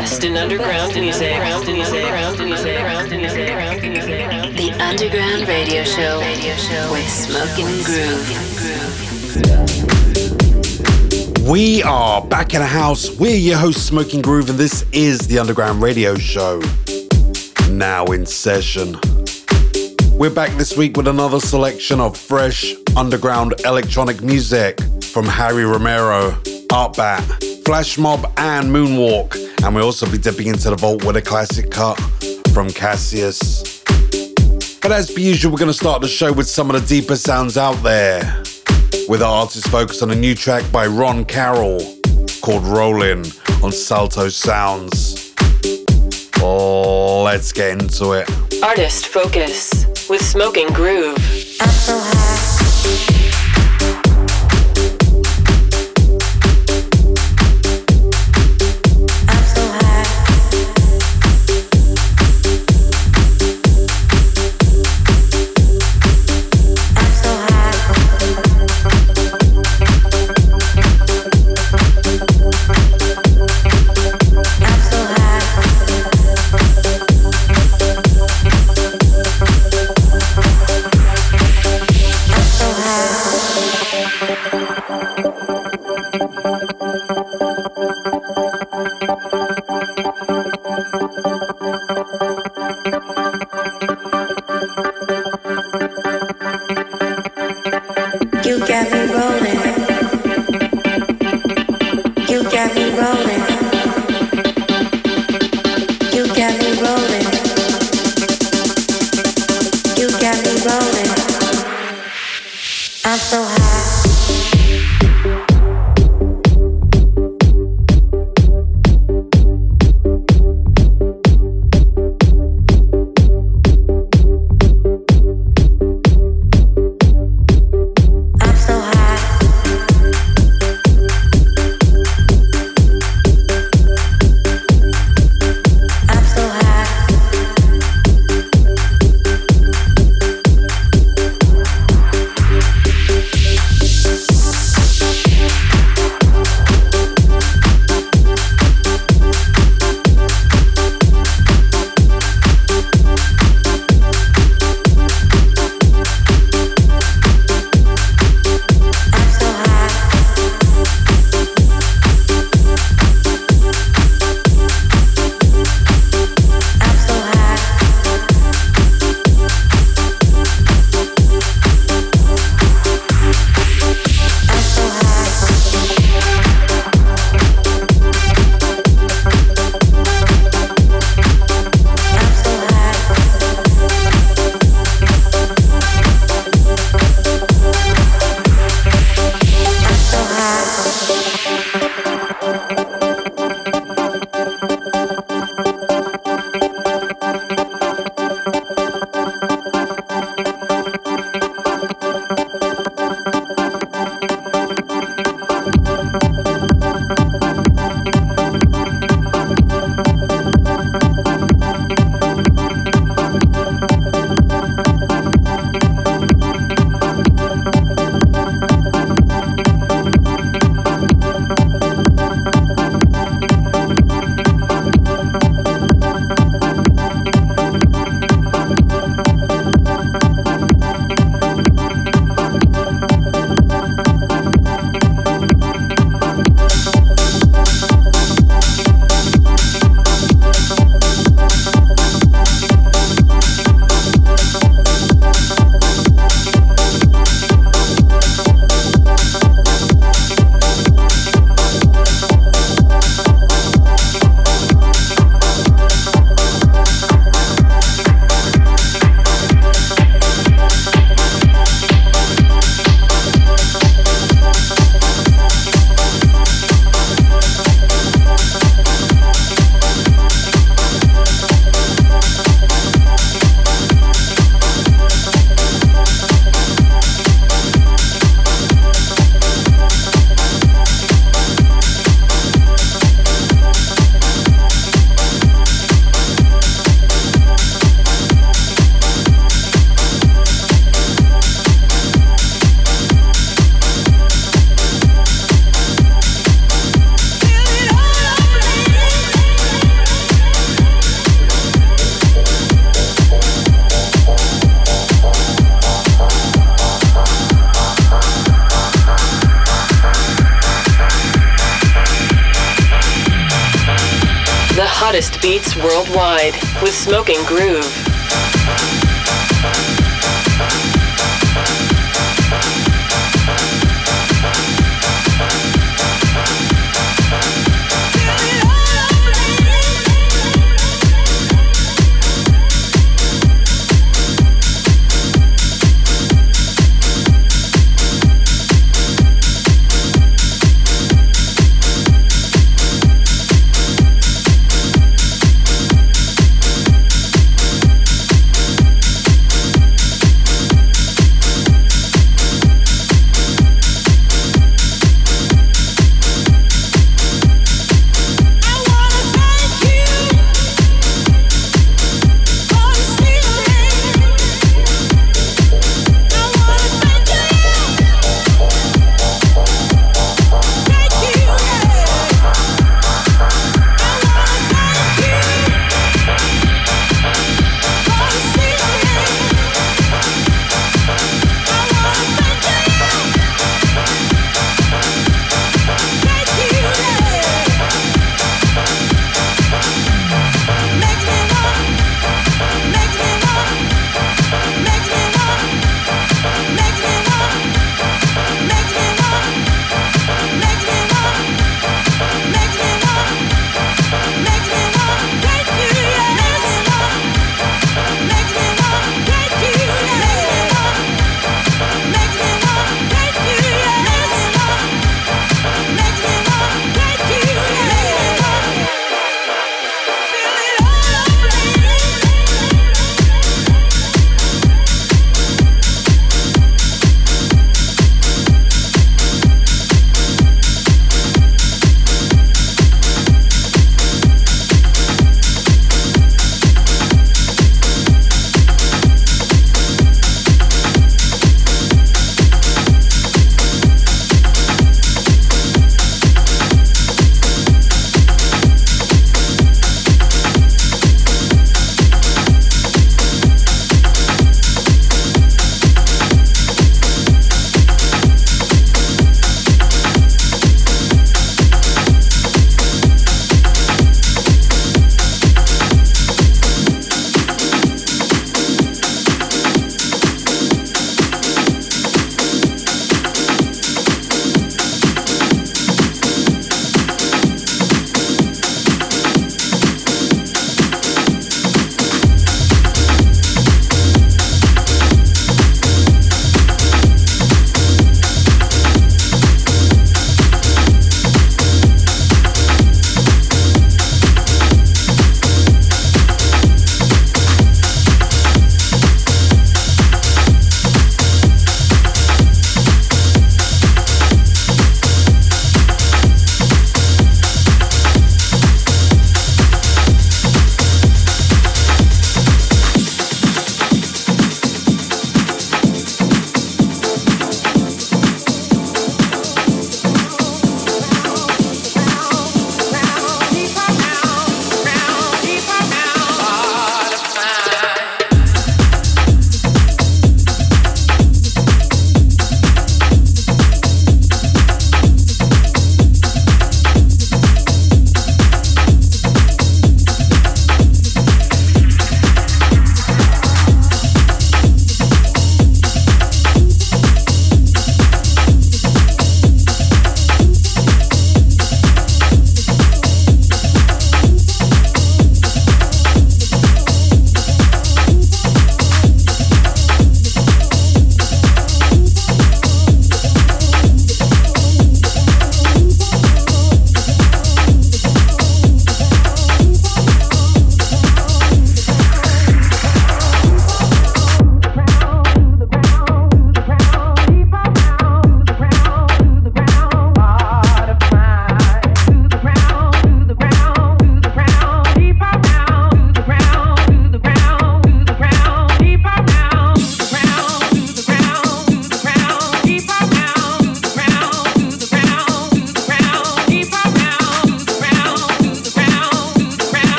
best in underground music. The Underground Radio Show with Smoking Groove. We are back in the house. We're your host, Smoking Groove, and this is the Underground Radio Show. Now in session. We're back this week with another selection of fresh underground electronic music from Harry Romero, Artbat, Flash Mob, and Moonwalk. And we'll also be dipping into the vault with a classic cut from Cassius. But as per usual, we're going to start the show with some of the deeper sounds out there. With our artist focus on a new track by Ron Carroll called Rollin' on Salto Sounds. Let's get into it. Artist Focus with Smoking Groove.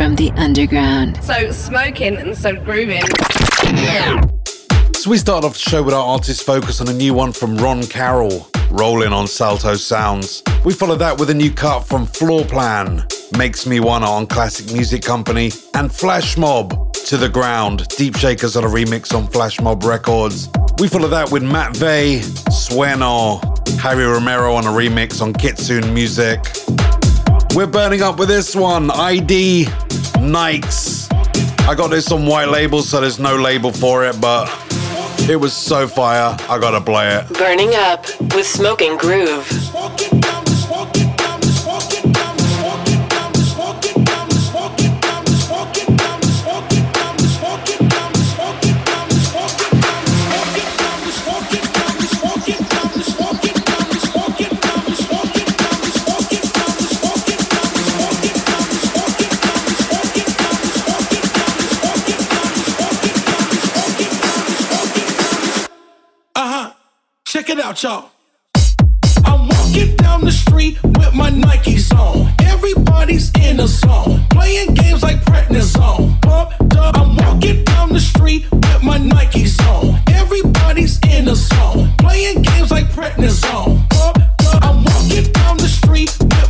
Underground. So smoking and so grooving. So we started off the show with our artist focus on a new one from Ron Carroll, rolling on Salto Sounds. We followed that with a new cut from Floorplan, Makes Me Wanna on Classic Music Company, and Flash Mob, To the Ground, Deep Shakers on a remix on Flash Mob Records. We followed that with Matt Vey, Sueno, Harry Romero on a remix on Kitsune Music. We're burning up with this one, ID Nikes. I got this on white label, so there's no label for it, but it was so fire. I gotta play it. Burning up with Smoking Groove. Out, y'all. I'm walking down the street with my Nikes on. Everybody's in a song, playing games like prednisone. Pumped I'm walking down the street with my Nikes on. Everybody's in a song, playing games like prednisone. Pumped I'm walking down the street with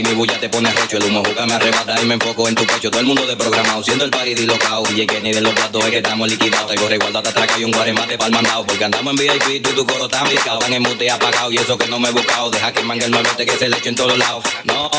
party, mi bulla te pone rocho. El humo juca me arrebata y me enfoco en tu pecho. Todo el mundo desprogramado, siendo el party dislocado. Y que ni de los platos es que estamos liquidados. Te corre igual, te y un guaremate pa'l mandado. Porque andamos en VIP, tú y tu coro está picado. Van en mute apagado y eso que no me he buscado. Deja que manga el malvete que se le eche en todos lados. No.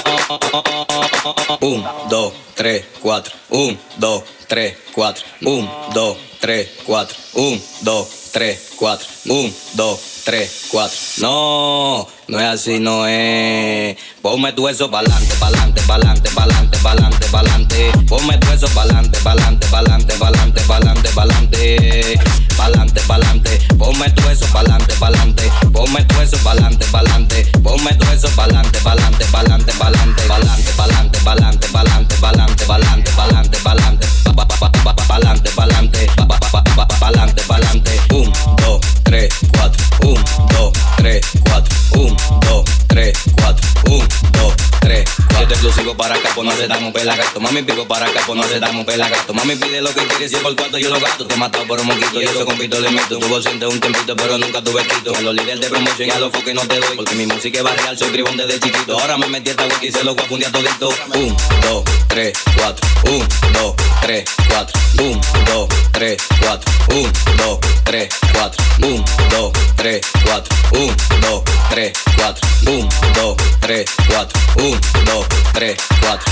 Un, dos, tres, cuatro. Un, dos, tres, cuatro. Un, dos, tres, cuatro. Un, dos, tres, cuatro. Un, dos, 3, 4. No, no es así, no es. Ponme tu eso pa'lante, pa'lante, pa'lante, pa'lante, pa'lante, pa'lante. Ponme tu eso pa'lante, pa'lante, pa'lante, pa'lante, pa'lante, pa'lante. Pa'lante, pa'lante. Ponme tu eso pa'lante, pa'lante. Ponme tu eso pa'lante, pa'lante. Ponme tu eso pa'lante, pa'lante, pa'lante, pa'lante, pa'lante, pa'lante, pa'lante. Se damos pelagato. Mami pico para acá, pues no se damos pelagato. Mami pide lo que quiere, si es por cuarto yo lo gasto. Te he matado por un moquito y eso compito le meto. Tuvo siente un tempito, pero nunca tuve quito. A los líderes de promoción y a los foques no te doy. Porque mi música es barrial, soy bribón desde chiquito. Ahora me metí esta wiki y se lo voy a fundir todito. Un, dos, tres, cuatro. Un, dos, tres, cuatro. Un, dos, tres, cuatro. Un, dos, tres, cuatro. Un, dos, tres, cuatro. Un, dos, tres, cuatro. Un, dos, tres, cuatro. Un, dos, tres, cuatro.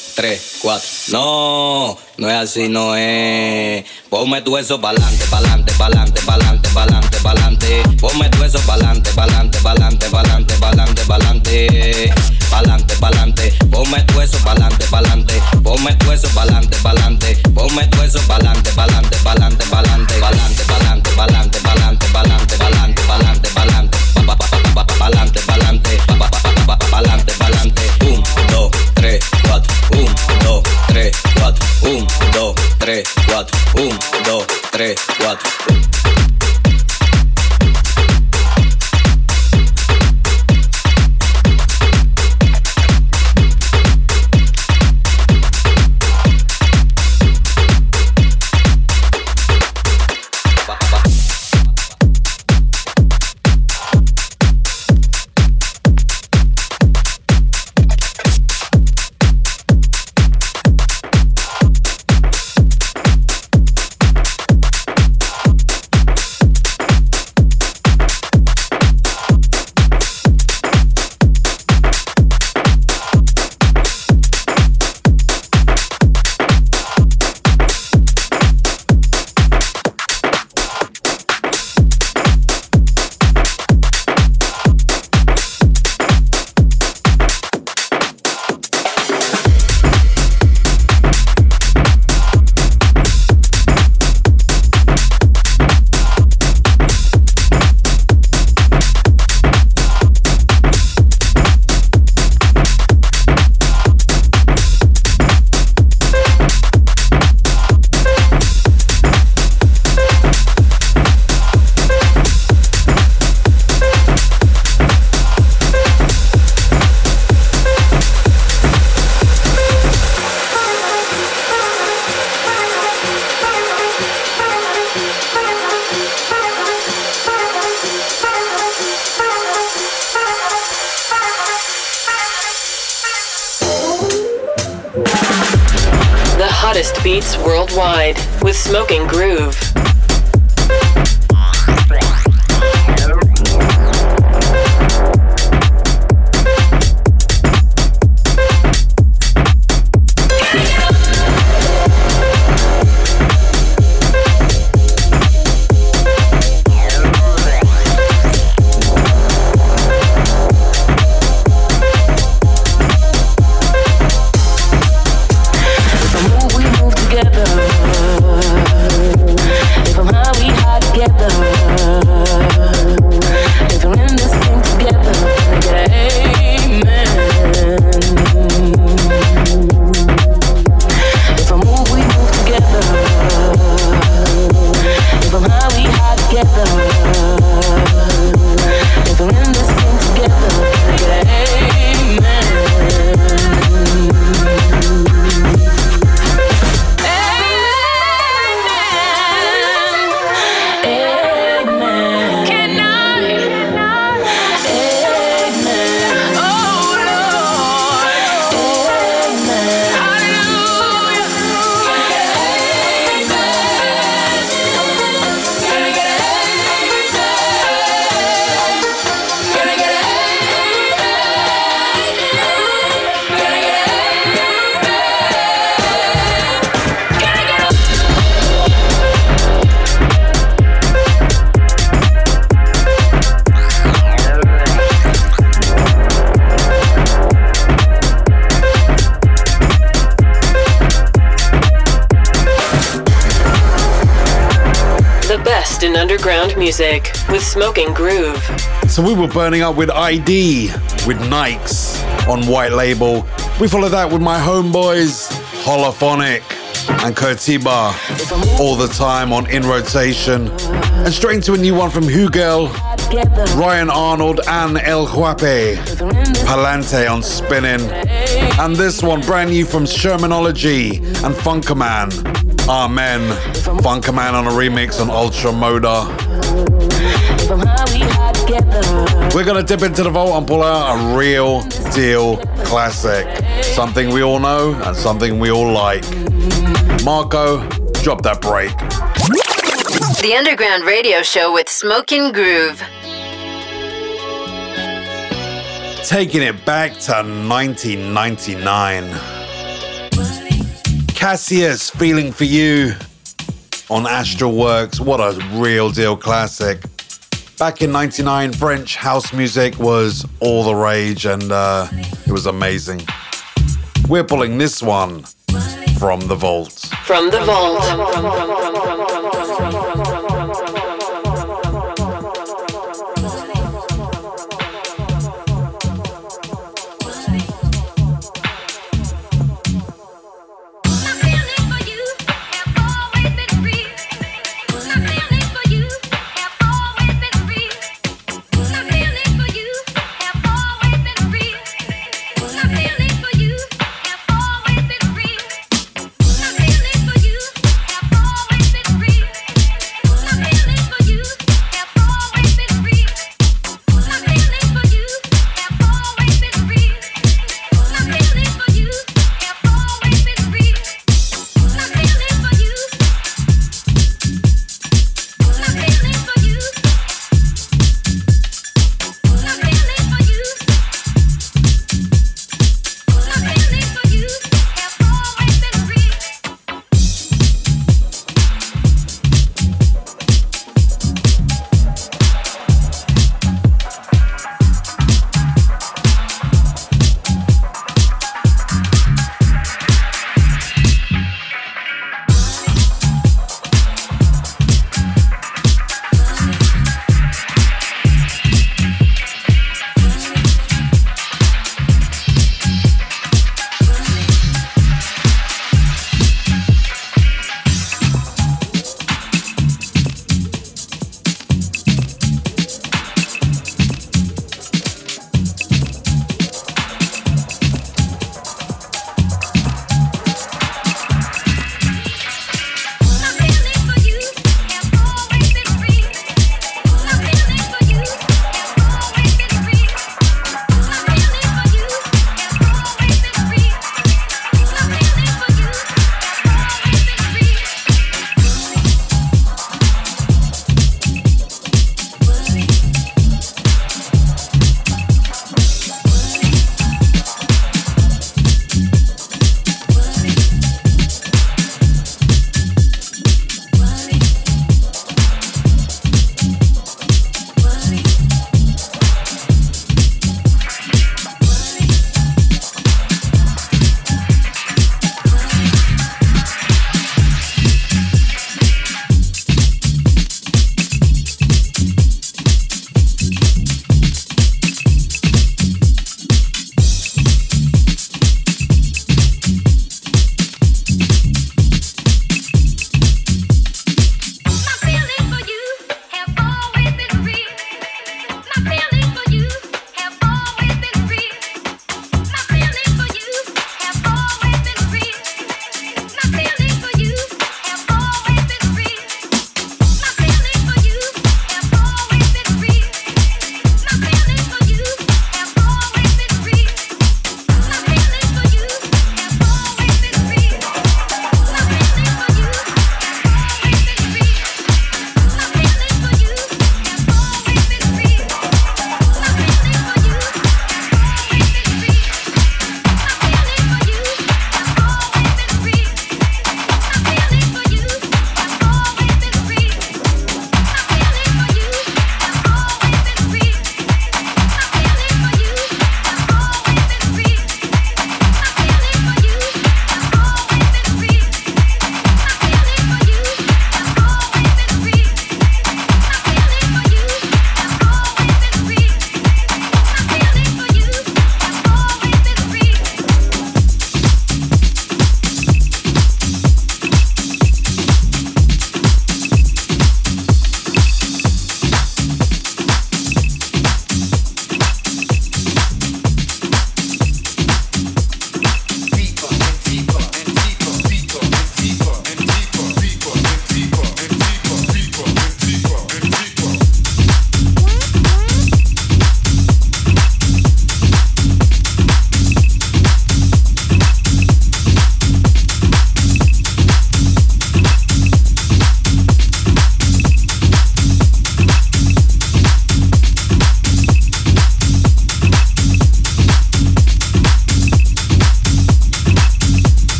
tres, cuatro. No, no es así, no es. Ponme tu eso pa'lante, pa'lante, pa'lante, pa'lante, pa'lante, pa'lante. Ponme tu eso pa'lante, pa'lante, pa'lante, pa'lante, pa'lante, pa'lante. Pa'lante, pa'lante. Ponme tu eso pa'lante, pa'lante. Ponme tu eso pa'lante, pa'lante. Ponme tu eso pa'lante, pa'lante, pa'lante, pa'lante, pa'lante, pa'lante, pa'lante, pa'lante, pa'lante, pa'lante, pa'lante, pa'lante, pa, pa'lante, pa'lante, pa, pa, pa, pa'lante, pa'lante. Un, dos, tres, cuatro, un, dos, tres, cuatro, un, dos, tres, cuatro, un, dos, tres, cuatro. So we were burning up with ID with Nikes on White Label. We followed that with my homeboys, Holophonic and Curtiba, all the time on In Rotation. And straight into a new one from Hugel, Ryan Arnold and El Huape, Palante on Spinning. And this one brand new from Shermanology and Funkerman. Amen. Funkerman on a remix on Ultra Moda. We're gonna dip into the vault and pull out a real deal classic. Something we all know and something we all like. Marco, drop that break. The Underground Radio Show with Smoking Groove. Taking it back to 1999. Cassius, Feeling for You on Astralwerks. What a real deal classic. Back in 99, French house music was all the rage and uh, it was amazing. We're pulling this one from the vault. From the vault.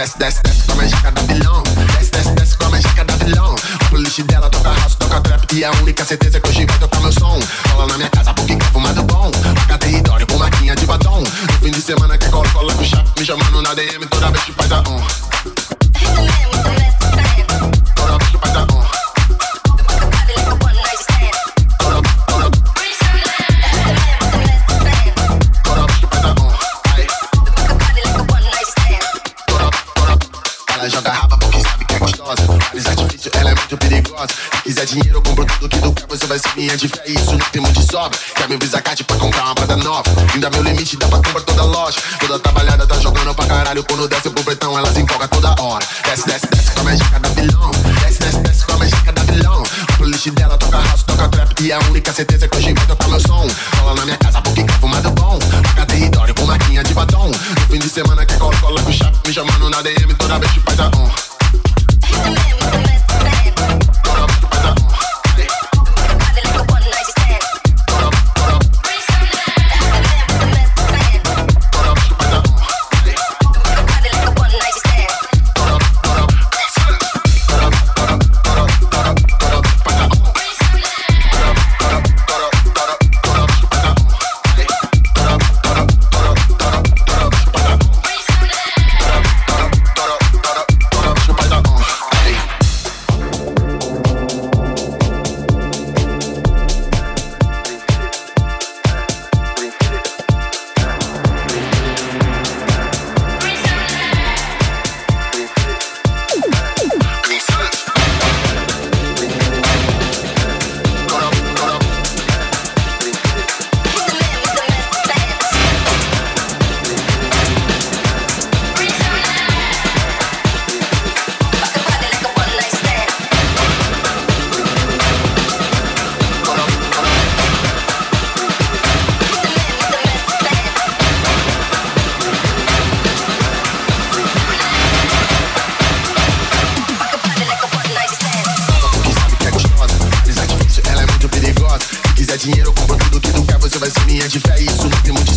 Desce, desce, desce com a magica da vilão. Desce, desce, desce com a magica da vilão. A playlist dela toca house, toca trap. E a única certeza que vai ser minha de fé. Isso não tem de sobra. Quer me visar card pra comprar uma prada nova. Ainda meu limite, dá pra comprar toda loja. Toda trabalhada tá jogando pra caralho. Quando desce pro pretão, elas empolga toda hora. Desce, desce, desce com a magica da vilão. Desce, desce, desce com a magica da vilão. A playlist dela toca house, toca trap. E a única certeza é que hoje vai tocar meu som. Cola na minha casa porque quer fumado bom. Marca território com maquinha de batom. No fim de semana quer cola, cola com chá. Me chamando na DM toda vez que faz a on. Smoking Groove.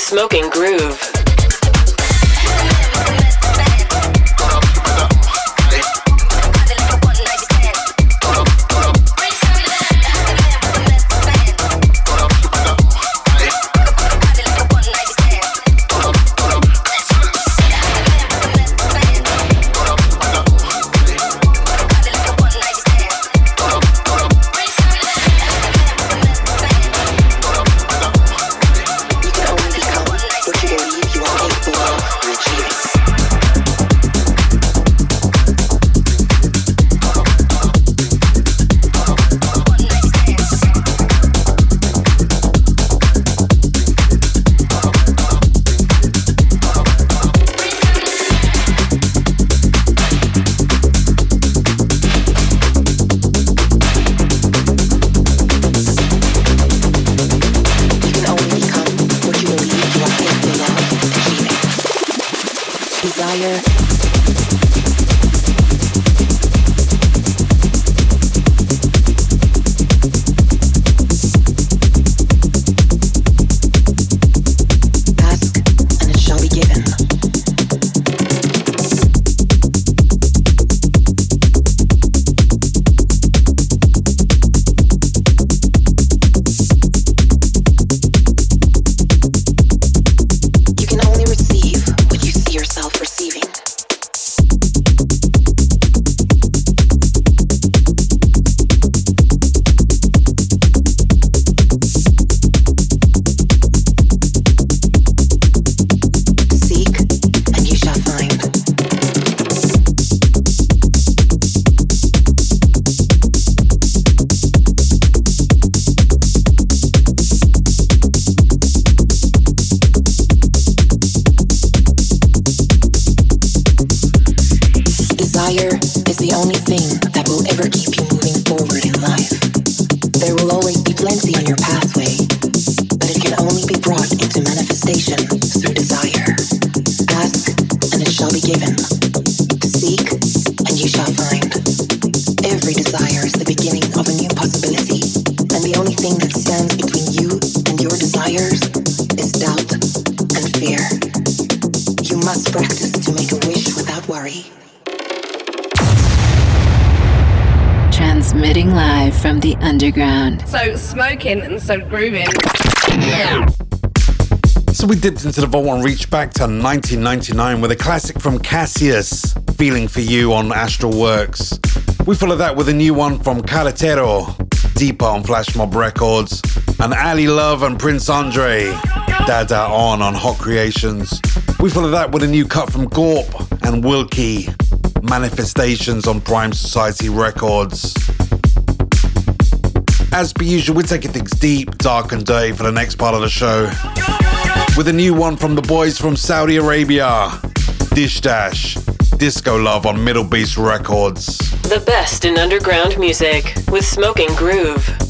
Smoking and so grooving. So we dipped into the Vault and reached back to 1999 with a classic from Cassius, Feeling for You on Astralwerks. We follow that with a new one from Calatero, Deeper on Flash Mob Records, and Ali Love and Prince Andre, Dada On on Hot Creations. We follow that with a new cut from Gorp and Wilkie, Manifestations on Prime Society Records. As per usual, we're taking things deep, dark, and dirty for the next part of the show. With a new one from the boys from Saudi Arabia Dish Dash, Disco Love on MDLBEAST Records. The best in underground music with Smoking Groove.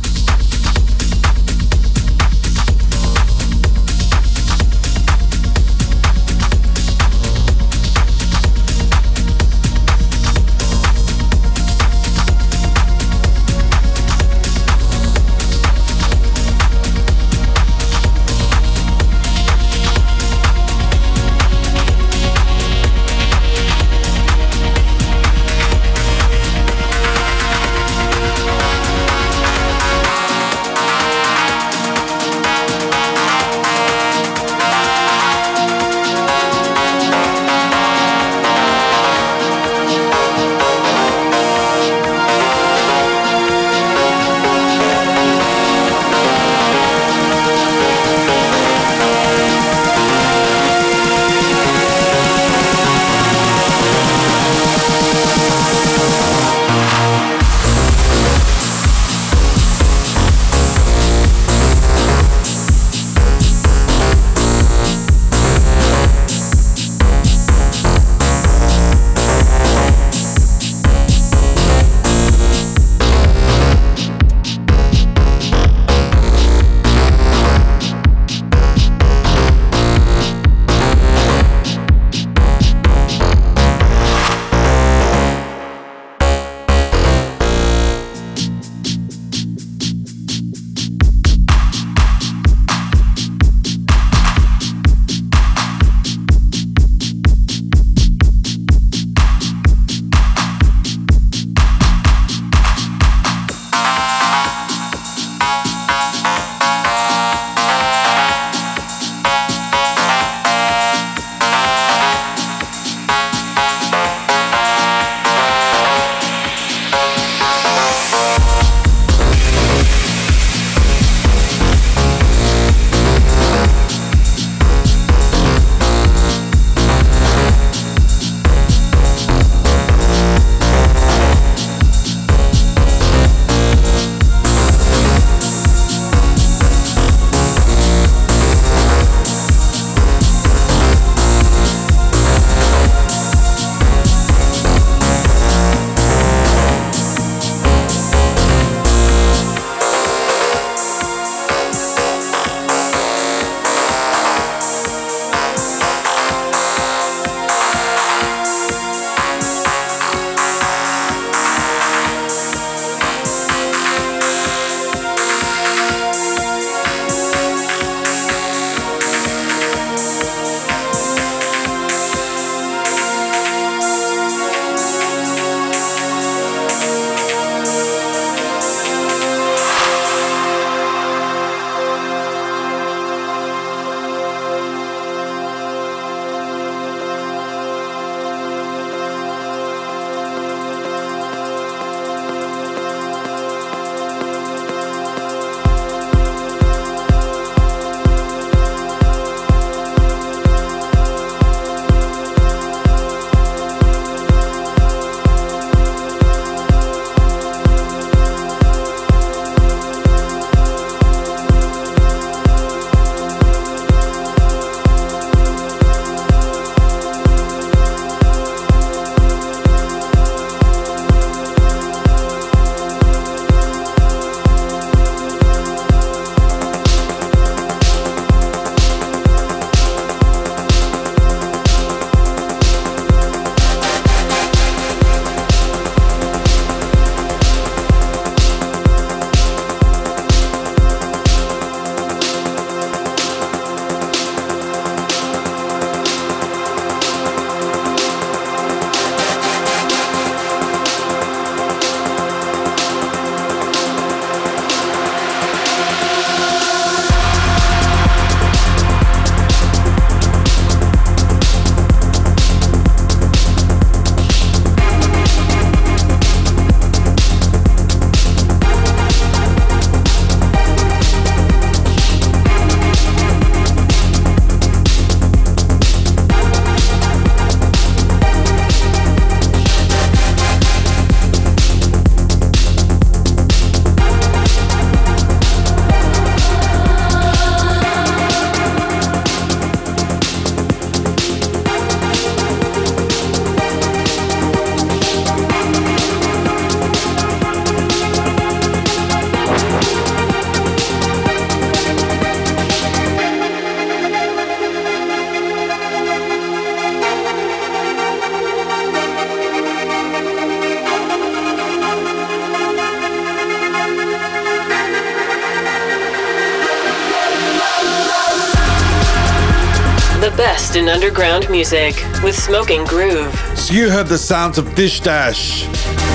Music with Smoking Groove. So you heard the sounds of Dish Dash,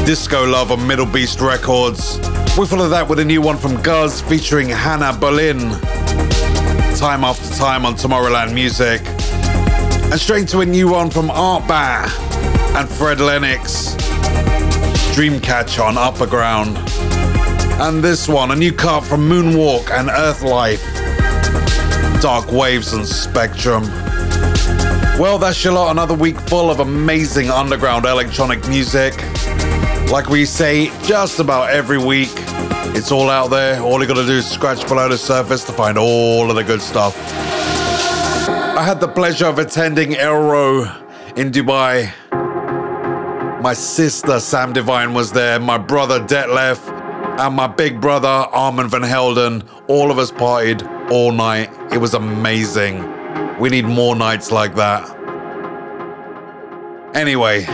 Disco Love on MDLBEAST Records. We follow that with a new one from Guz featuring Hannah Berlin. Time after time on Tomorrowland Music. And straight to a new one from Artbat and Fred Lennox. Dreamcatcher on Upperground. And this one, a new cut from Moonwalk and Earthlife. Dark Waves and Spectrum. Well, that's your lot. Another week full of amazing underground electronic music. Like we say just about every week, it's all out there. All you gotta do is scratch below the surface to find all of the good stuff. I had the pleasure of attending elrow in Dubai. My sister Sam Divine was there, my brother Detlef, and my big brother Armand Van Helden. All of us partied all night. It was amazing. We need more nights like that. Anyway,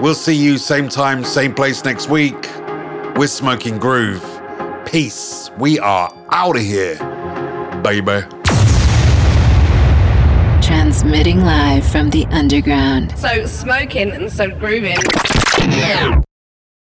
we'll see you same time, same place next week with Smoking Groove. Peace. We are out of here, baby. Transmitting live from the underground. So smoking and so grooving.